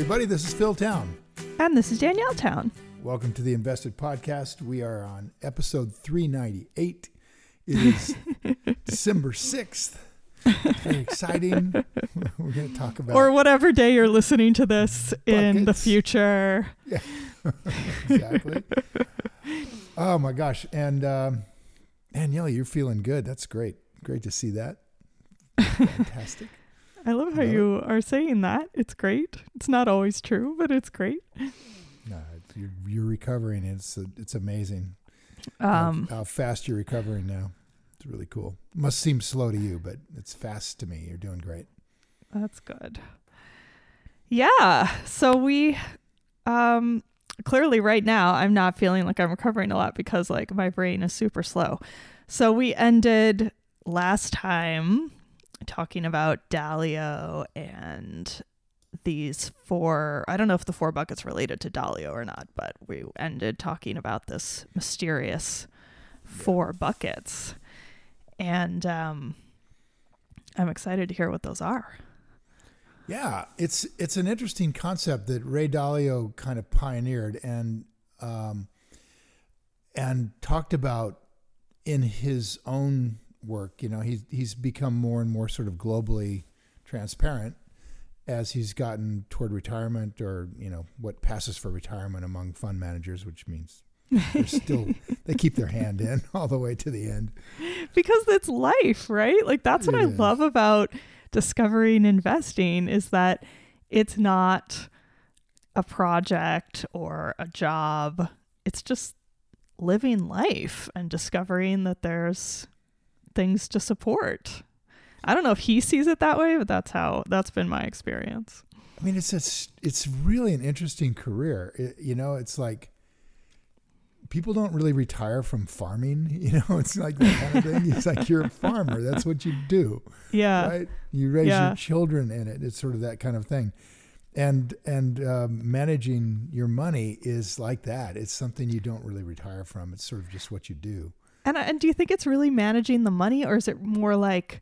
Everybody, this is Phil Town. And this is Danielle Town. Welcome to the Invested Podcast. We are on episode 398. It is December 6th. Very exciting. We're going to talk about. Or whatever day you're listening to this in the future. Yeah, exactly. oh, my gosh. And um, Danielle, you're feeling good. That's great. Great to see that. Fantastic. I love how it. you are saying that. It's great. It's not always true, but it's great. No, you're, you're recovering. It's it's amazing how- Um, how fast you're recovering now. It's really cool. Must seem slow to you, but it's fast to me. You're doing great. That's good. Yeah. So we um clearly right now I'm not feeling like I'm recovering a lot because like my brain is super slow. So we ended last time talking about Dalio and these four I don't know if the four buckets related to Dalio or not, but we ended talking about this mysterious four buckets. And um I'm excited to hear what those are. Yeah, it's it's an interesting concept that Ray Dalio kind of pioneered and um, and talked about in his own work. You know, he's he's become more and more sort of globally transparent as he's gotten toward retirement, or you know, what passes for retirement among fund managers, which means they're still they keep their hand in all the way to the end. because it's life, right? Like that's what It I is. love about discovering investing is that it's not a project or a job. It's just living life and discovering that there's things to support. I don't know if he sees it that way, but that's how that's been my experience. I mean, it's it's it's really an interesting career. It, you know, it's like people don't really retire from farming. You know, it's like that kind of thing. It's like you're a farmer. That's what you do, Yeah. right? You raise Yeah. your children in it. It's sort of that kind of thing. And and um, managing your money is like that. It's something you don't really retire from. It's sort of just what you do. And and do you think it's really managing the money or is it more like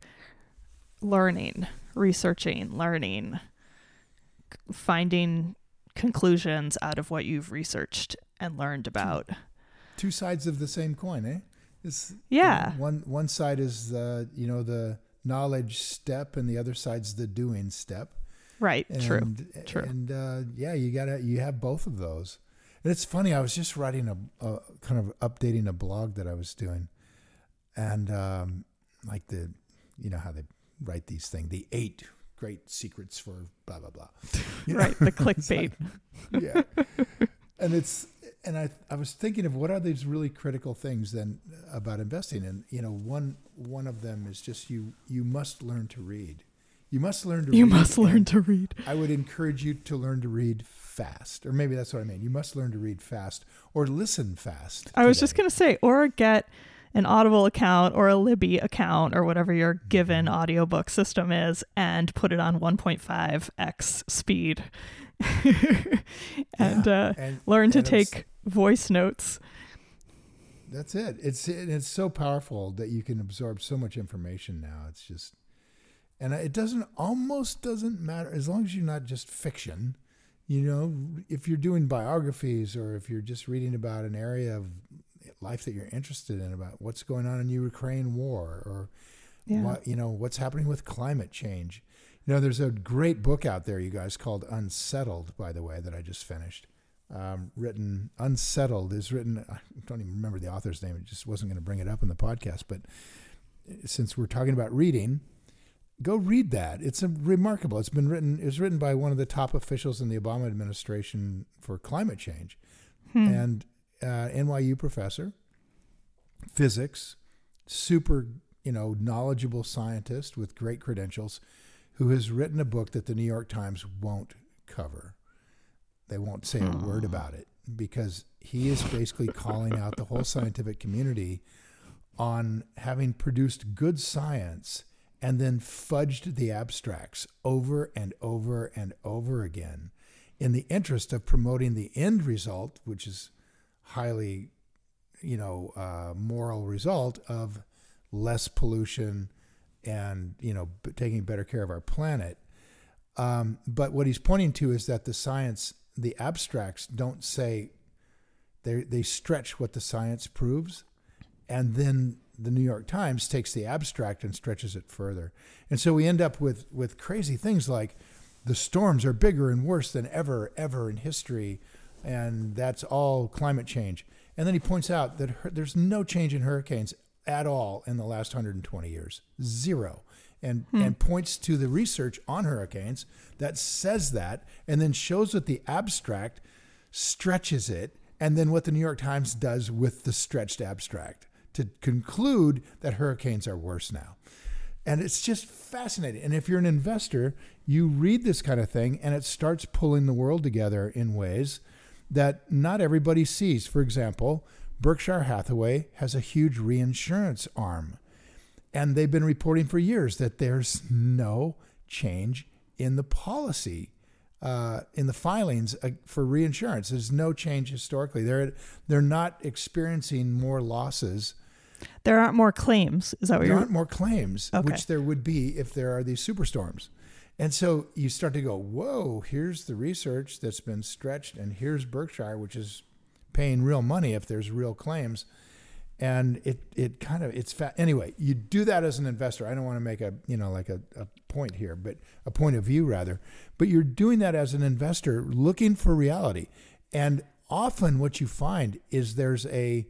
learning, researching, learning, finding conclusions out of what you've researched and learned about? Two sides of the same coin, eh? It's you know, Yeah. one one side is the you know the knowledge step, and the other side's the doing step. Right, true. And, true. And uh, yeah, you gotta you have both of those. And it's funny. I was just writing a, a kind of updating a blog that I was doing, and um, like the you know how they write these things, the eight great secrets for blah blah blah. You know? Right, the clickbait. like- yeah. And it's and I I was thinking of what are these really critical things then about investing, and you know one one of them is just you you must learn to read. You must learn to read. You read must learn to read. I would encourage you to learn to read fast, or maybe that's what I mean. You must learn to read fast or listen fast. I was just going to say or get an Audible account or a Libby account or whatever your given Mm-hmm. audiobook system is and put it on 1.5x speed. and Yeah, uh and- learn to and take voice notes. That's it. It's it's so powerful that you can absorb so much information now. It's just, and it doesn't almost doesn't matter as long as you're not just fiction. You know, if you're doing biographies or if you're just reading about an area of life that you're interested in, about what's going on in the Ukraine war or Yeah. what you know what's happening with climate change. You know, there's a great book out there, you guys, called Unsettled, by the way, that I just finished. Um, written Unsettled is written. I don't even remember the author's name. It just wasn't going to bring it up in the podcast, but since we're talking about reading, go read that. It's a remarkable. It's been written. It was written by one of the top officials in the Obama administration for climate change, Hmm. and uh, NYU professor. physics, super, you know, knowledgeable scientist with great credentials who has written a book that the New York Times won't cover. They won't say a word about it because he is basically calling out the whole scientific community on having produced good science and then fudged the abstracts over and over and over again in the interest of promoting the end result, which is highly, you know, uh, moral result of less pollution and you know b- taking better care of our planet. Um, but what he's pointing to is that the science, the abstracts, don't say they they stretch what the science proves, and then the New York Times takes the abstract and stretches it further, and so we end up with with crazy things like the storms are bigger and worse than ever ever in history, and that's all climate change. And then he points out that her, there's no change in hurricanes at all in the last 120 years, zero. And, hmm. and points to the research on hurricanes that says that, and then shows that the abstract stretches it, and then what the New York Times does with the stretched abstract to conclude that hurricanes are worse now. And it's just fascinating. And if you're an investor, you read this kind of thing and it starts pulling the world together in ways that not everybody sees. For example, Berkshire Hathaway has a huge reinsurance arm. And they've been reporting for years that there's no change in the policy, uh, in the filings uh, for reinsurance. There's no change historically. They're, they're not experiencing more losses There aren't more claims. Is that what there you're There aren't more claims, Okay. which there would be if there are these superstorms. And so you start to go, whoa, here's the research that's been stretched, and here's Berkshire, which is paying real money if there's real claims. And it, it kind of it's fat anyway. You do that as an investor. I don't want to make a you know like a, a point here, but a point of view rather. But you're doing that as an investor, looking for reality. And often what you find is there's a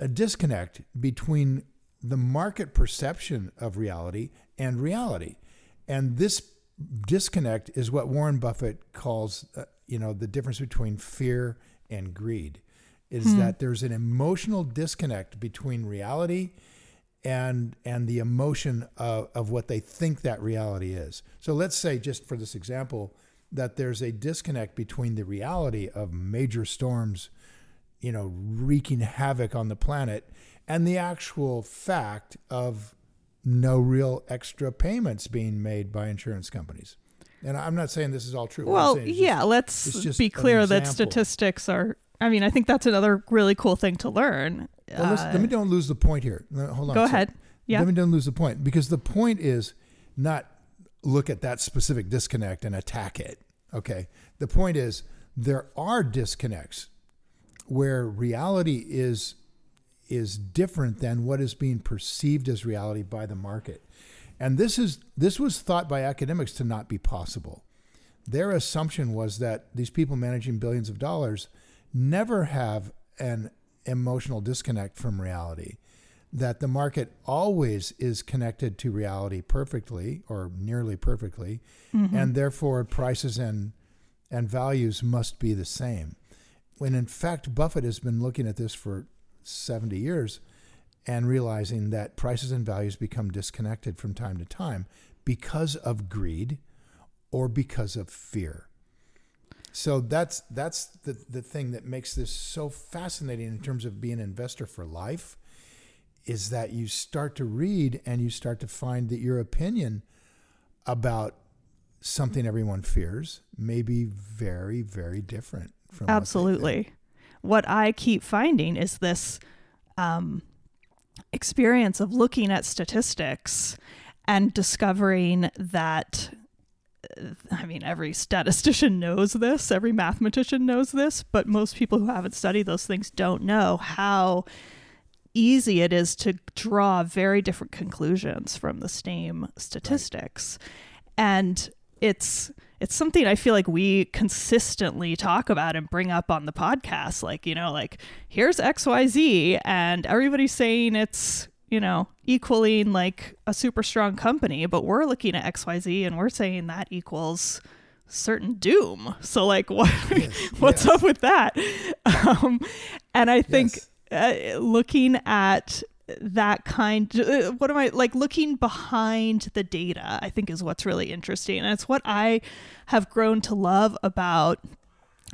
a disconnect between the market perception of reality and reality. And this disconnect is what Warren Buffett calls, uh, you know, the difference between fear and greed. Is hmm. that there's an emotional disconnect between reality and and the emotion of, of what they think that reality is. So let's say, just for this example, that there's a disconnect between the reality of major storms you know, wreaking havoc on the planet, and the actual fact of no real extra payments being made by insurance companies. And I'm not saying this is all true. Well, yeah, just- let's just be clear that statistics are. I mean, I think that's another really cool thing to learn. Well, listen, let me uh, don't lose the point here. Hold on. Go ahead. Yeah. Let me don't lose the point because the point is not look at that specific disconnect and attack it. Okay. The point is there are disconnects where reality is is different than what is being perceived as reality by the market. And this is this was thought by academics to not be possible. Their assumption was that these people managing billions of dollars never have an emotional disconnect from reality. That the market always is connected to reality perfectly or nearly perfectly, mm-hmm. and therefore prices and and values must be the same. When in fact Buffett has been looking at this for 70 years and realizing that prices and values become disconnected from time to time because of greed or because of fear. So that's that's the, the thing that makes this so fascinating in terms of being an investor for life is that you start to read and you start to find that your opinion about something everyone fears may be very, very different from what. Absolutely. What I keep finding is this um, experience of looking at statistics and discovering that. I mean, every statistician knows this, every mathematician knows this, but most people who haven't studied those things don't know how easy it is to draw very different conclusions from the same statistics. And it's it's something I feel like we consistently talk about and bring up on the podcast. Like, you know, like here's XYZ, and everybody's saying it's, you know, equaling like a super strong company, but we're looking at XYZ and we're saying that equals certain doom. So like what what's yes. up with that? Um and I think Yes. uh, looking at that kind uh, what am i like looking behind the data i think is what's really interesting and it's what i have grown to love about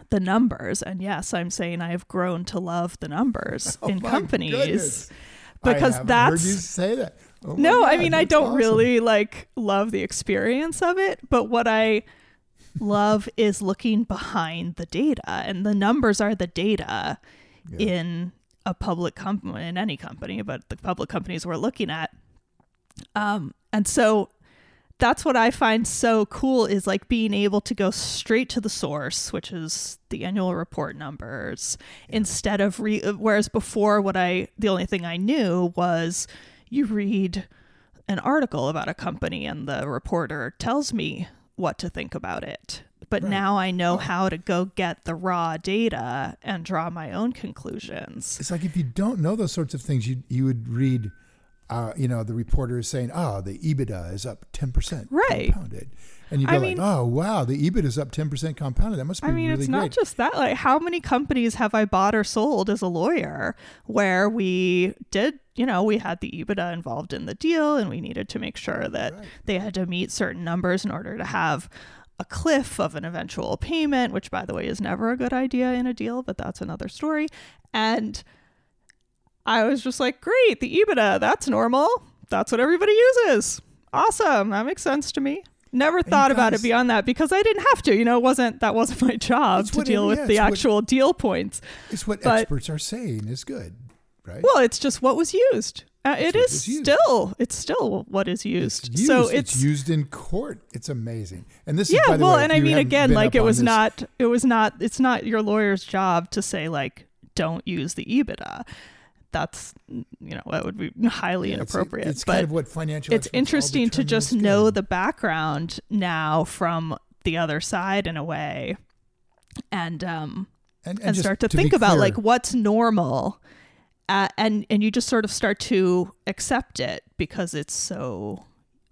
the numbers and yes i'm saying i have grown to love the numbers Oh in companies goodness. Because that's heard you say that. Oh no, I mean I don't awesome. really like love the experience of it, but what I love is looking behind the data and the numbers are the data in a public company in any company, but the public companies we're looking at. Um and so that's what I find so cool is like being able to go straight to the source, which is the annual report numbers, instead of re- whereas before what I the only thing I knew was you read an article about a company and the reporter tells me what to think about it. But now I know how to go get the raw data and draw my own conclusions. It's like if you don't know those sorts of things, you you would read, uh, you know, the reporter is saying, "Oh, the EBITDA is up ten percent Right. compounded," and you go I like, mean- "Oh, wow, the EBITDA is up ten percent compounded. That must be. I mean, really it's great." not just that. Like, how many companies have I bought or sold as a lawyer where we did, you know, we had the EBITDA involved in the deal and we needed to make sure that they had to meet certain numbers in order to have a cliff of an eventual payment, which, by the way, is never a good idea in a deal, but that's another story. And I was just like, great, the EBITDA, that's normal. That's what everybody uses. Awesome. That makes sense to me. Never thought about it beyond that because I didn't have to. You know, it wasn't that wasn't my job to deal yeah, with the it's what- actual deal points. it's what but- experts are saying is good, right? Well, it's just what was used. Uh, it is used. still it's still what is used. It's used. So it's, it's, used in court. It's amazing. And this yeah. is well, way, and I mean, again, like it was this- not it was not it's not your lawyer's job to say like don't use the EBITDA. That's you know that would be highly Yeah, inappropriate. It's, but kind of what financial. it's interesting to just know the background now from the other side in a way and um and, and, just start to, be think about clear, like what's normal uh, and and you just sort of start to accept it because it's so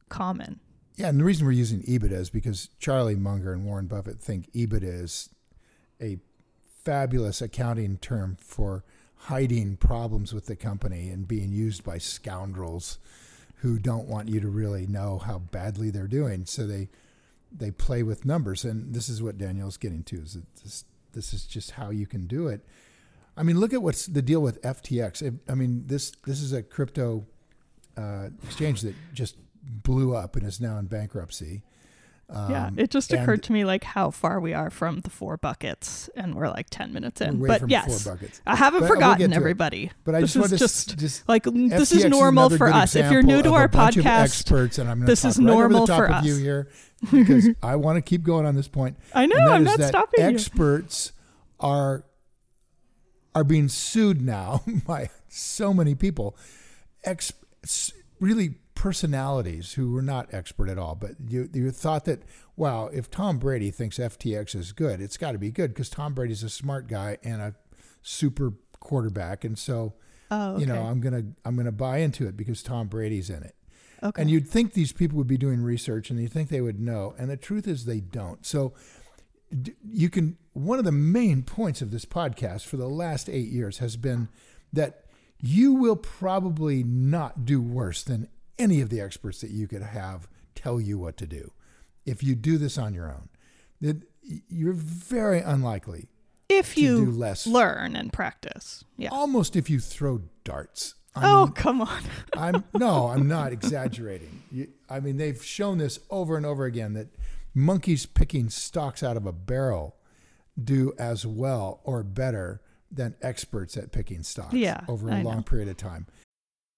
common Yeah, and the reason we're using EBITDA is because Charlie Munger and Warren Buffett think EBITDA is a fabulous accounting term for hiding problems with the company and being used by scoundrels who don't want you to really know how badly they're doing. So they they play with numbers, and this is what Danielle's getting to. Is that this this is just how you can do it. I mean, look at what's the deal with FTX. I mean, this this is a crypto uh, exchange that just blew up and is now in bankruptcy. Yeah Um, it just occurred to me like how far we are from the four buckets and we're like 10 minutes in but yes i haven't But we'll forgotten it. everybody But I this just is just just like this is normal another for us if you're new to our of a bunch of podcast experts, and I'm this is right normal the top for of us. you here because I want to keep going on this point. I know, I'm not stopping you. Experts are are being sued now by so many people, ex, really personalities who were not expert at all. But you you thought that wow, if Tom Brady thinks FTX is good, it's got to be good because Tom Brady's a smart guy and a super quarterback, and so oh you know. I'm gonna I'm gonna buy into it because Tom Brady's in it. okay And you'd think these people would be doing research and you'd think they would know. And the truth is they don't. So you can, one of the main points of this podcast for the last eight years has been that you will probably not do worse than any of the experts that you could have tell you what to do if you do this on your own. That you're very unlikely, if to you do less. learn and practice yeah almost if you throw darts. I oh mean, come on I'm no, I'm not exaggerating. You, I mean, they've shown this over and over again that monkeys picking stalks out of a barrel do as well or better than experts at picking stocks Yeah, over a I long know. period of time.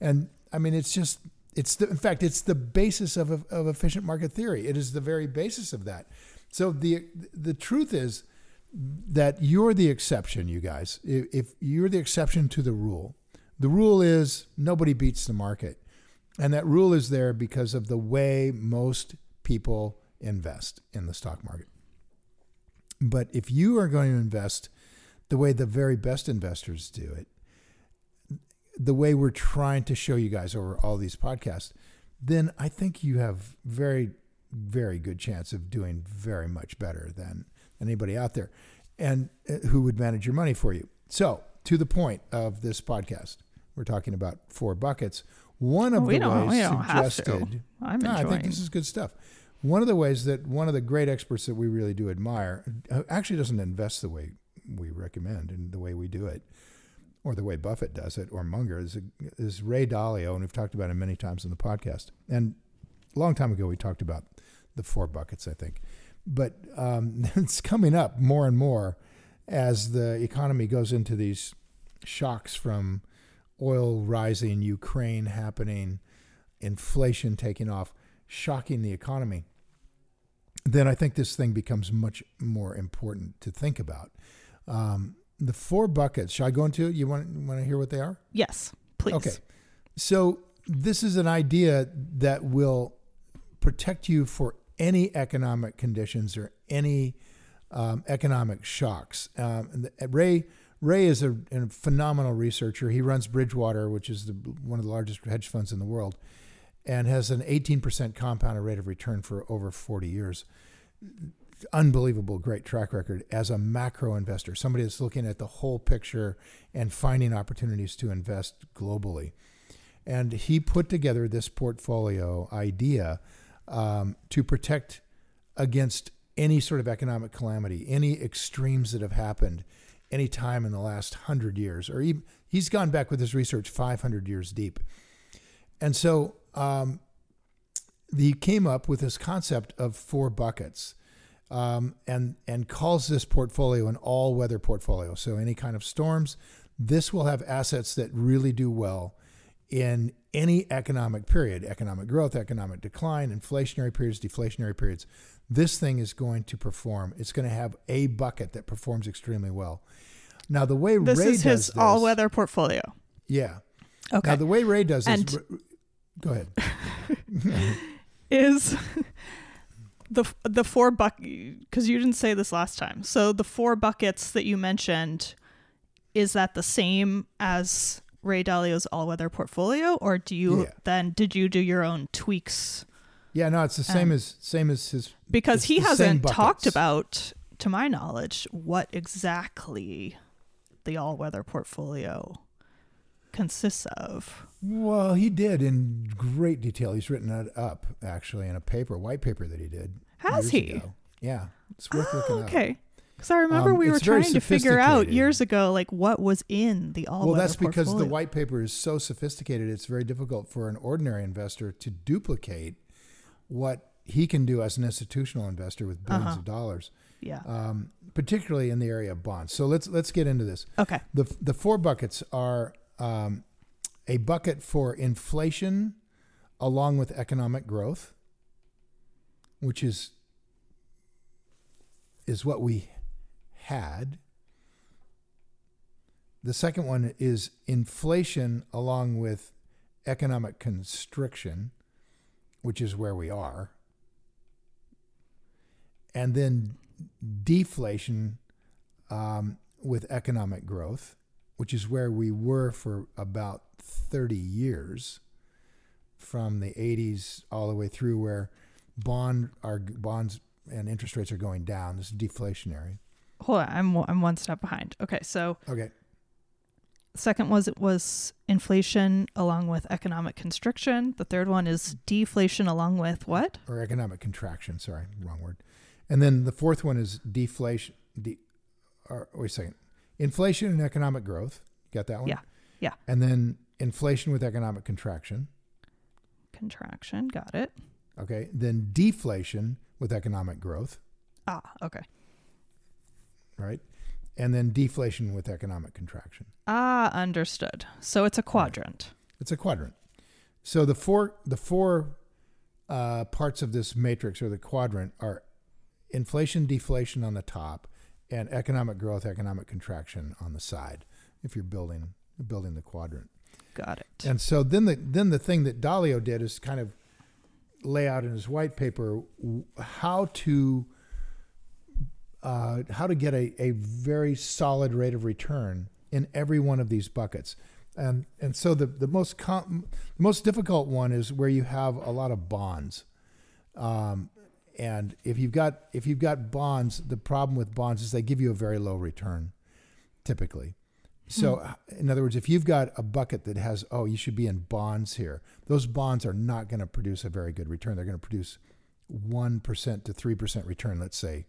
And I mean, it's just, it's the, in fact, it's the basis of, of efficient market theory. It is the very basis of that. So the the truth is that you're the exception, you guys. If, if you're the exception to the rule, the rule is nobody beats the market. And that rule is there because of the way most people invest in the stock market. But if you are going to invest the way the very best investors do it, the way we're trying to show you guys over all these podcasts, then I think you have very, very good chance of doing very much better than anybody out there and uh, who would manage your money for you. So, to the point of this podcast, we're talking about four buckets. One of we the ways we don't have to. suggested. I'm No, I think this is good stuff. One of the ways that one of the great experts that we really do admire uh, actually doesn't invest the way we recommend and the way we do it, or the way Buffett does it, or Munger is, is Ray Dalio, and we've talked about him many times in the podcast. And a long time ago, we talked about the four buckets, I think. But um, it's coming up more and more as the economy goes into these shocks from oil rising, Ukraine happening, inflation taking off, shocking the economy, then I think this thing becomes much more important to think about. Um, the four buckets, shall I go into it? You want, want to hear what they are? yes, please. Okay. So this is an idea that will protect you for any economic conditions or any um, economic shocks. Um, and the- Ray Ray is a, a phenomenal researcher. He runs Bridgewater, which is the, one of the largest hedge funds in the world, and has an 18% compounded rate of return for over 40 years. Unbelievable, great track record as a macro investor, somebody that's looking at the whole picture and finding opportunities to invest globally. And he put together this portfolio idea um, to protect against any sort of economic calamity, any extremes that have happened any time in the last hundred years, or even, he's gone back with his research 500 years deep. And so um, he came up with this concept of four buckets um, and, and calls this portfolio an all weather portfolio. So, any kind of storms, this will have assets that really do well in any economic period economic growth, economic decline, inflationary periods, deflationary periods. This thing is going to perform. It's going to have a bucket that performs extremely well. Now, the way Ray does This Ray is his this, all-weather portfolio. Yeah. Okay. Now, the way Ray does this, And- go ahead. is the the four buck because you didn't say this last time. So the four buckets that you mentioned is that the same as Ray Dalio's all-weather portfolio, or do you Yeah. then did you do your own tweaks? Yeah, no, it's the same Um, as same as his Because he hasn't talked about, to my knowledge, what exactly the all-weather portfolio consists of. Well, he did in great detail. He's written it up actually in a paper, white paper that he did. Has he? ago. Yeah, it's worth Oh, looking up. okay. Because I remember Um, we were trying to figure out years ago, like what was in the all. Well, that's because the white paper is so sophisticated. It's very difficult for an ordinary investor to duplicate what he can do as an institutional investor with 1000000000s Uh-huh. of dollars, Yeah. um, particularly in the area of bonds. So let's let's get into this. okay. The the four buckets are um, a bucket for inflation, along with economic growth, which is is what we had. The second one is inflation along with economic constriction, which is where we are. And then deflation um, with economic growth, which is where we were for about 30 years from the 80s all the way through where bond our bonds and interest rates are going down. This is deflationary. Hold on. I'm I'm one step behind. Okay. So Okay. second was it was inflation along with economic constriction. The third one is deflation along with what? Or economic contraction. Sorry, wrong word. And then the fourth one is deflation. De, or, wait a second. Inflation and economic growth. Got that one? Yeah. Yeah. And then inflation with economic contraction. Contraction. Got it. Okay. Then deflation with economic growth. Ah. Okay. Right. And then deflation with economic contraction. Ah. Understood. So it's a quadrant. It's a quadrant. So the four the four uh, parts of this matrix or the quadrant are inflation, deflation on the top, and economic growth, economic contraction on the side if you're building building the quadrant. Got it. And so then the then the thing that Dalio did is kind of lay out in his white paper how to uh, how to get a, a very solid rate of return in every one of these buckets. And and so the the most com- the most difficult one is where you have a lot of bonds. Um, and if you've got if you've got bonds, the problem with bonds is they give you a very low return, typically. Hmm. So, uh, in other words, if you've got a bucket that has, oh, you should be in bonds here, those bonds are not going to produce a very good return. They're going to produce 1% to 3% return, let's say,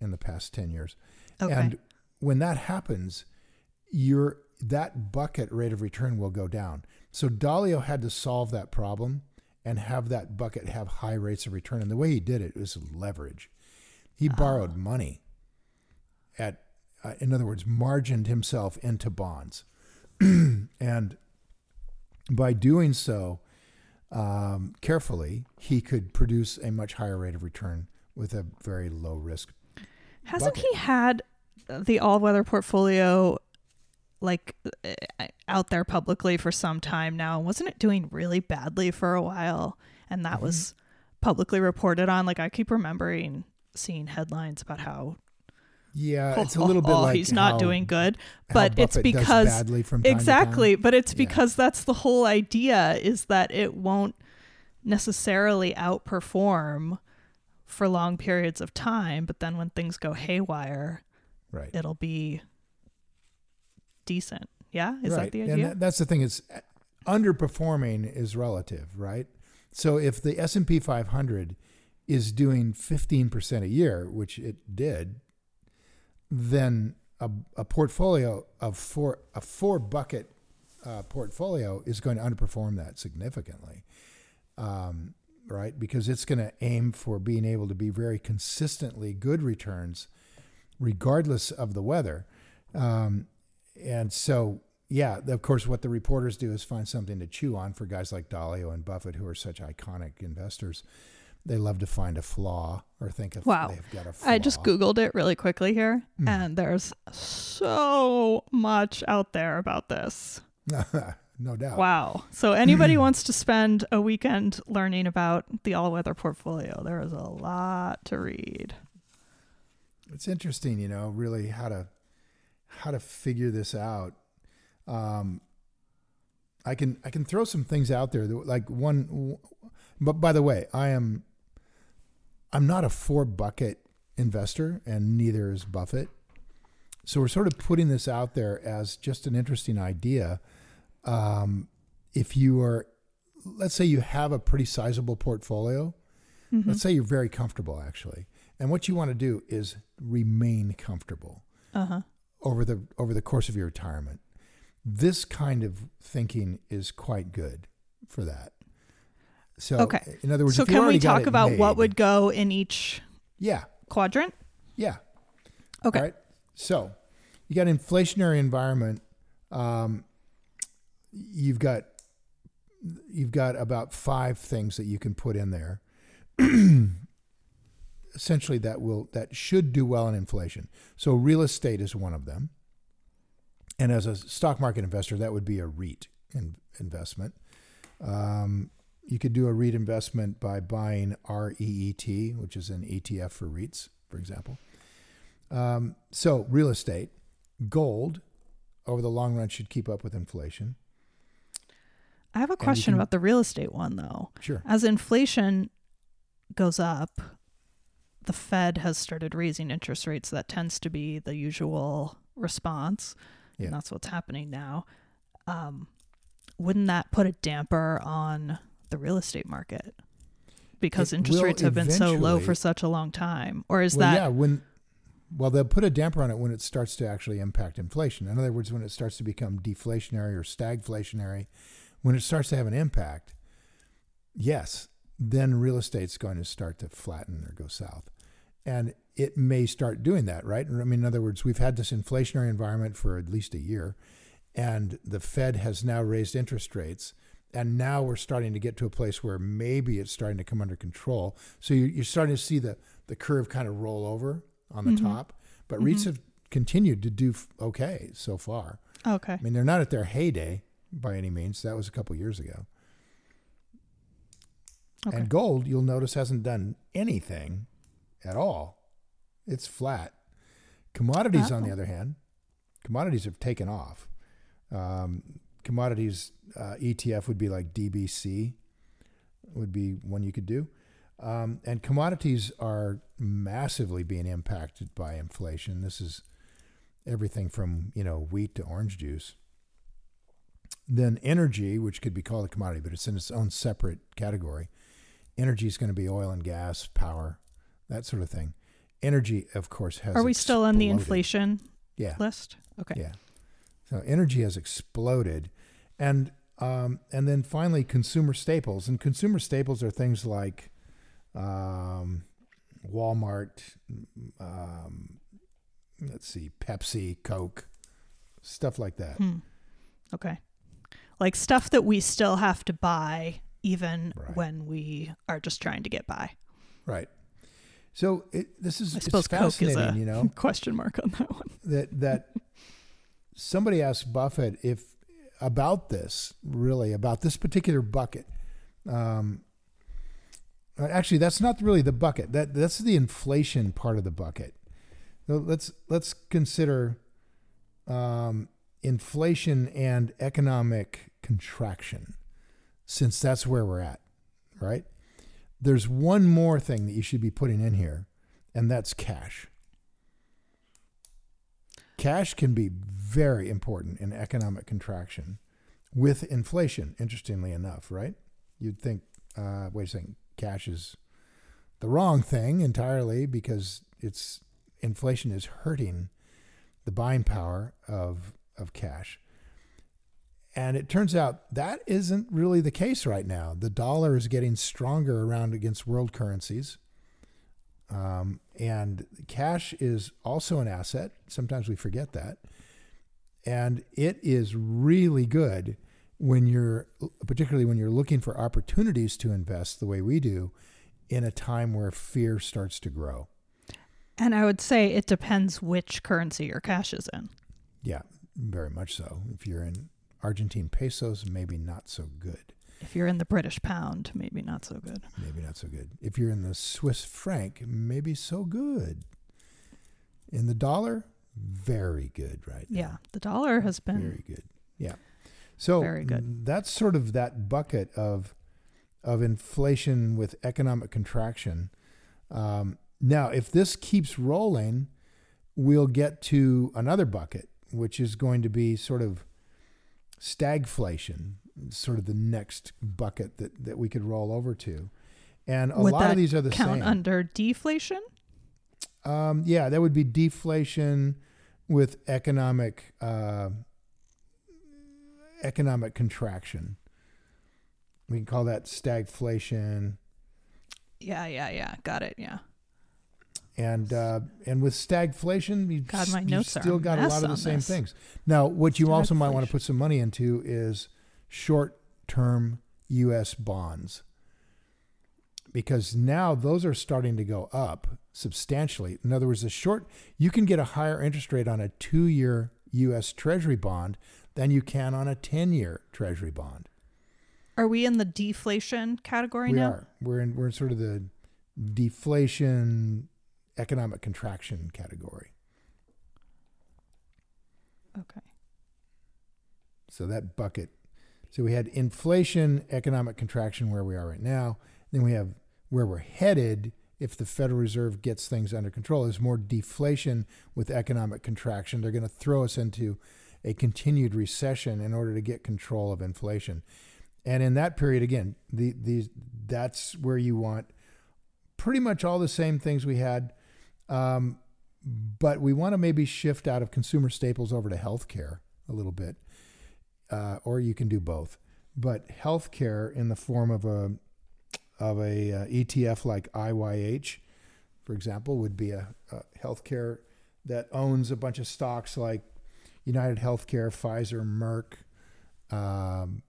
in the past 10 years. Okay. And when that happens, your that bucket rate of return will go down. So Dalio had to solve that problem and have that bucket have high rates of return. And the way he did it was leverage. He borrowed money at, uh, in other words, margined himself into bonds. and by doing so um, carefully, he could produce a much higher rate of return with a very low risk. Hasn't bucket. he had the all weather portfolio like uh, out there publicly for some time now? Wasn't it doing really badly for a while? And that was publicly reported on. Like I keep remembering seeing headlines about how Yeah, it's a little bit oh, like he's not how- doing good, but it's because badly from exactly, but it's Yeah. because that's the whole idea is that it won't necessarily outperform for long periods of time, but then when things go haywire, Right. it'll be decent. Yeah, is right. that the idea? that- that's the thing. It's underperforming is relative, right? So if the S and P 500 is doing 15 percent a year, which it did, then a, a portfolio of four a four bucket uh, portfolio is going to underperform that significantly, um, right? Because it's going to aim for being able to be very consistently good returns, regardless of the weather. Um, and so, yeah, of course, what the reporters do is find something to chew on for guys like Dalio and Buffett, who are such iconic investors. They love to find a flaw or think of Wow. they've got a flaw. I just Googled it really quickly here, Hmm. and there's so much out there about this. no doubt. Wow. So, anybody wants to spend a weekend learning about the all weather portfolio, there is a lot to read. It's interesting, you know, really how to how to figure this out. Um, I can I can throw some things out there that like one, but by the way, I am I'm not a four bucket investor, and neither is Buffett. So we're sort of putting this out there as just an interesting idea. Um, if you are, let's say you have a pretty sizable portfolio, let's say you're very comfortable actually, and what you want to do is remain comfortable Uh huh. Over the over the course of your retirement. This kind of thinking is quite good for that. So, Okay. in other words, So, if you can we talk about what would go in each Yeah, quadrant? yeah. Okay. All right. So, you got an inflationary environment. Um, you've got you've got about five things that you can put in there. Essentially, that will that should do well in inflation. So, real estate is one of them. And as a stock market investor, that would be a REIT in, investment. Um, you could do a REIT investment by buying REET, which is an ETF for REITs, for example. Um, so, real estate, gold, over the long run should keep up with inflation. I have a question can- about the real estate one, though. Sure. As inflation goes up, the Fed has started raising interest rates. That tends to be the usual response. Yeah. And that's what's happening now. Um, wouldn't that put a damper on the real estate market? Because It interest rates have been so low for such a long time. Or is well, that yeah, when well, they'll put a damper on it when it starts to actually impact inflation. In other words, when it starts to become deflationary or stagflationary, when it starts to have an impact, yes, then real estate's going to start to flatten or go south. And it may start doing that, right? I mean, in other words, we've had this inflationary environment for at least a year, and the Fed has now raised interest rates. And now we're starting to get to a place where maybe it's starting to come under control. So you're, starting to see the, the curve kind of roll over on the mm-hmm. top. but mm-hmm. REITs have continued to do okay so far. Okay. I mean, they're not at their heyday by any means. That was a couple years ago. Okay. And gold, you'll notice, hasn't done anything at all. It's flat. Commodities, on the Oh. other hand, commodities have taken off. Um, commodities uh, ETF would be like DBC, would be one you could do. Um, and commodities are massively being impacted by inflation. This is everything from you know wheat to orange juice. Then energy, which could be called a commodity, but it's in its own separate category. Energy is going to be oil and gas, power, that sort of thing. Energy, of course, has. Are we still on the inflation Yeah, list? Okay. yeah. So energy has exploded, and um, and then finally consumer staples, and consumer staples are things like um, Walmart, um, let's see, Pepsi, Coke, stuff like that. Hmm. Okay. Like stuff that we still have to buy even Right. when we are just trying to get by. Right. So it, this is I suppose Coke is a you know, question mark on that one. that that somebody asked Buffett if about this really about this particular bucket. Um, uh, actually, that's not really the bucket. That that's the inflation part of the bucket. So let's let's consider um, inflation and economic contraction, since that's where we're at, right? There's one more thing that you should be putting in here, and that's cash. Cash can be very important in economic contraction with inflation, interestingly enough, right? You'd think, uh, wait a second, cash is the wrong thing entirely because it's inflation is hurting the buying power of of cash. And it turns out that isn't really the case right now. The dollar is getting stronger around against world currencies. Um, and cash is also an asset. Sometimes we forget that. And it is really good when you're, particularly when you're looking for opportunities to invest the way we do in a time where fear starts to grow. And I would say it depends which currency your cash is in. Yeah, very much so. If you're in Argentine pesos, maybe not so good. If you're in the British pound, maybe not so good. Maybe not so good. If you're in the Swiss franc, maybe so good. In the dollar, very good right now. Yeah, the dollar has been Very good. Yeah. So Very good. that's sort of that bucket of of inflation with economic contraction. Um, now, if this keeps rolling, we'll get to another bucket, which is going to be sort of stagflation, sort of the next bucket that, that we could roll over to. And a Would lot of these are the count same. under deflation. Um, yeah, that would be deflation with economic uh, economic contraction. We can call that stagflation, Yeah, yeah, yeah. Got it. Yeah. And uh, and with stagflation, you God, my you've notes still got a lot of the same this. things. Now, what you also might want to put some money into is short-term U.S. bonds, because now those are starting to go up substantially. In other words, a short you can get a higher interest rate on a two-year U.S. Treasury bond than you can on a ten-year Treasury bond. Are we in the deflation category we now? are. We're in. We're in sort of the deflation, economic contraction category. Okay. So that bucket. So we had inflation, economic contraction where we are right now. Then we have where we're headed if the Federal Reserve gets things under control is more deflation with economic contraction. They're going to throw us into a continued recession in order to get control of inflation. And in that period again, the these that's where you want pretty much all the same things we had um, but we want to maybe shift out of consumer staples over to healthcare a little bit uh, or you can do both. But healthcare in the form of a of a uh, ETF like IYH, for example, would be a, a healthcare that owns a bunch of stocks like United Healthcare, Pfizer, Merck. Um,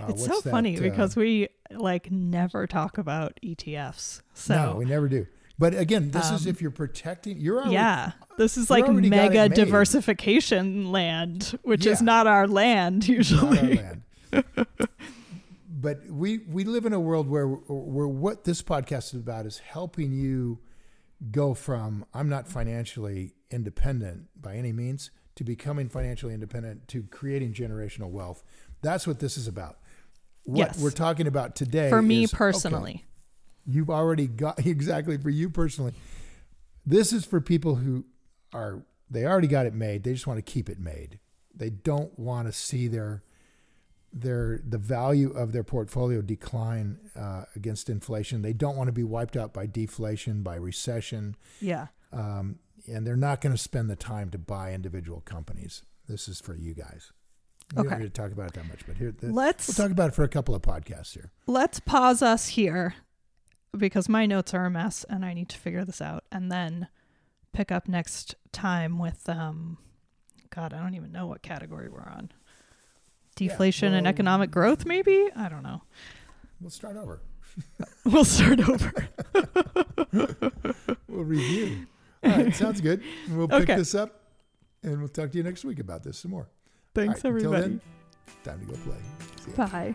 uh, it's so that, funny uh, because we like never talk about ETFs. So no, we never do But again, this is um, if you're protecting. You're already, yeah. This is like already got it mega diversification land, which is not our land not our usually. land. but we we live in a world where where what this podcast is about is helping you go from I'm not financially independent by any means to becoming financially independent to creating generational wealth. That's what this is about. What Yes. we're talking about today For me is, okay, personally. You've already got exactly for you personally. This is for people who are they already got it made. They just want to keep it made. They don't want to see their their the value of their portfolio decline uh, against inflation. They don't want to be wiped out by deflation, by recession, Yeah. um, and they're not going to spend the time to buy individual companies. This is for you guys. We Okay. don't need to talk about it that much, but here the, Let's- we'll talk about it for a couple of podcasts here. Let's pause us here because my notes are a mess and I need to figure this out and then pick up next time with um god, I don't even know what category we're on. Deflation and well- economic growth maybe? I don't know. We'll start over. We'll start over. We'll review. All right, sounds good. We'll pick Okay. this up, and we'll talk to you next week about this some more. Thanks right, until everybody. then, time to go play. Bye.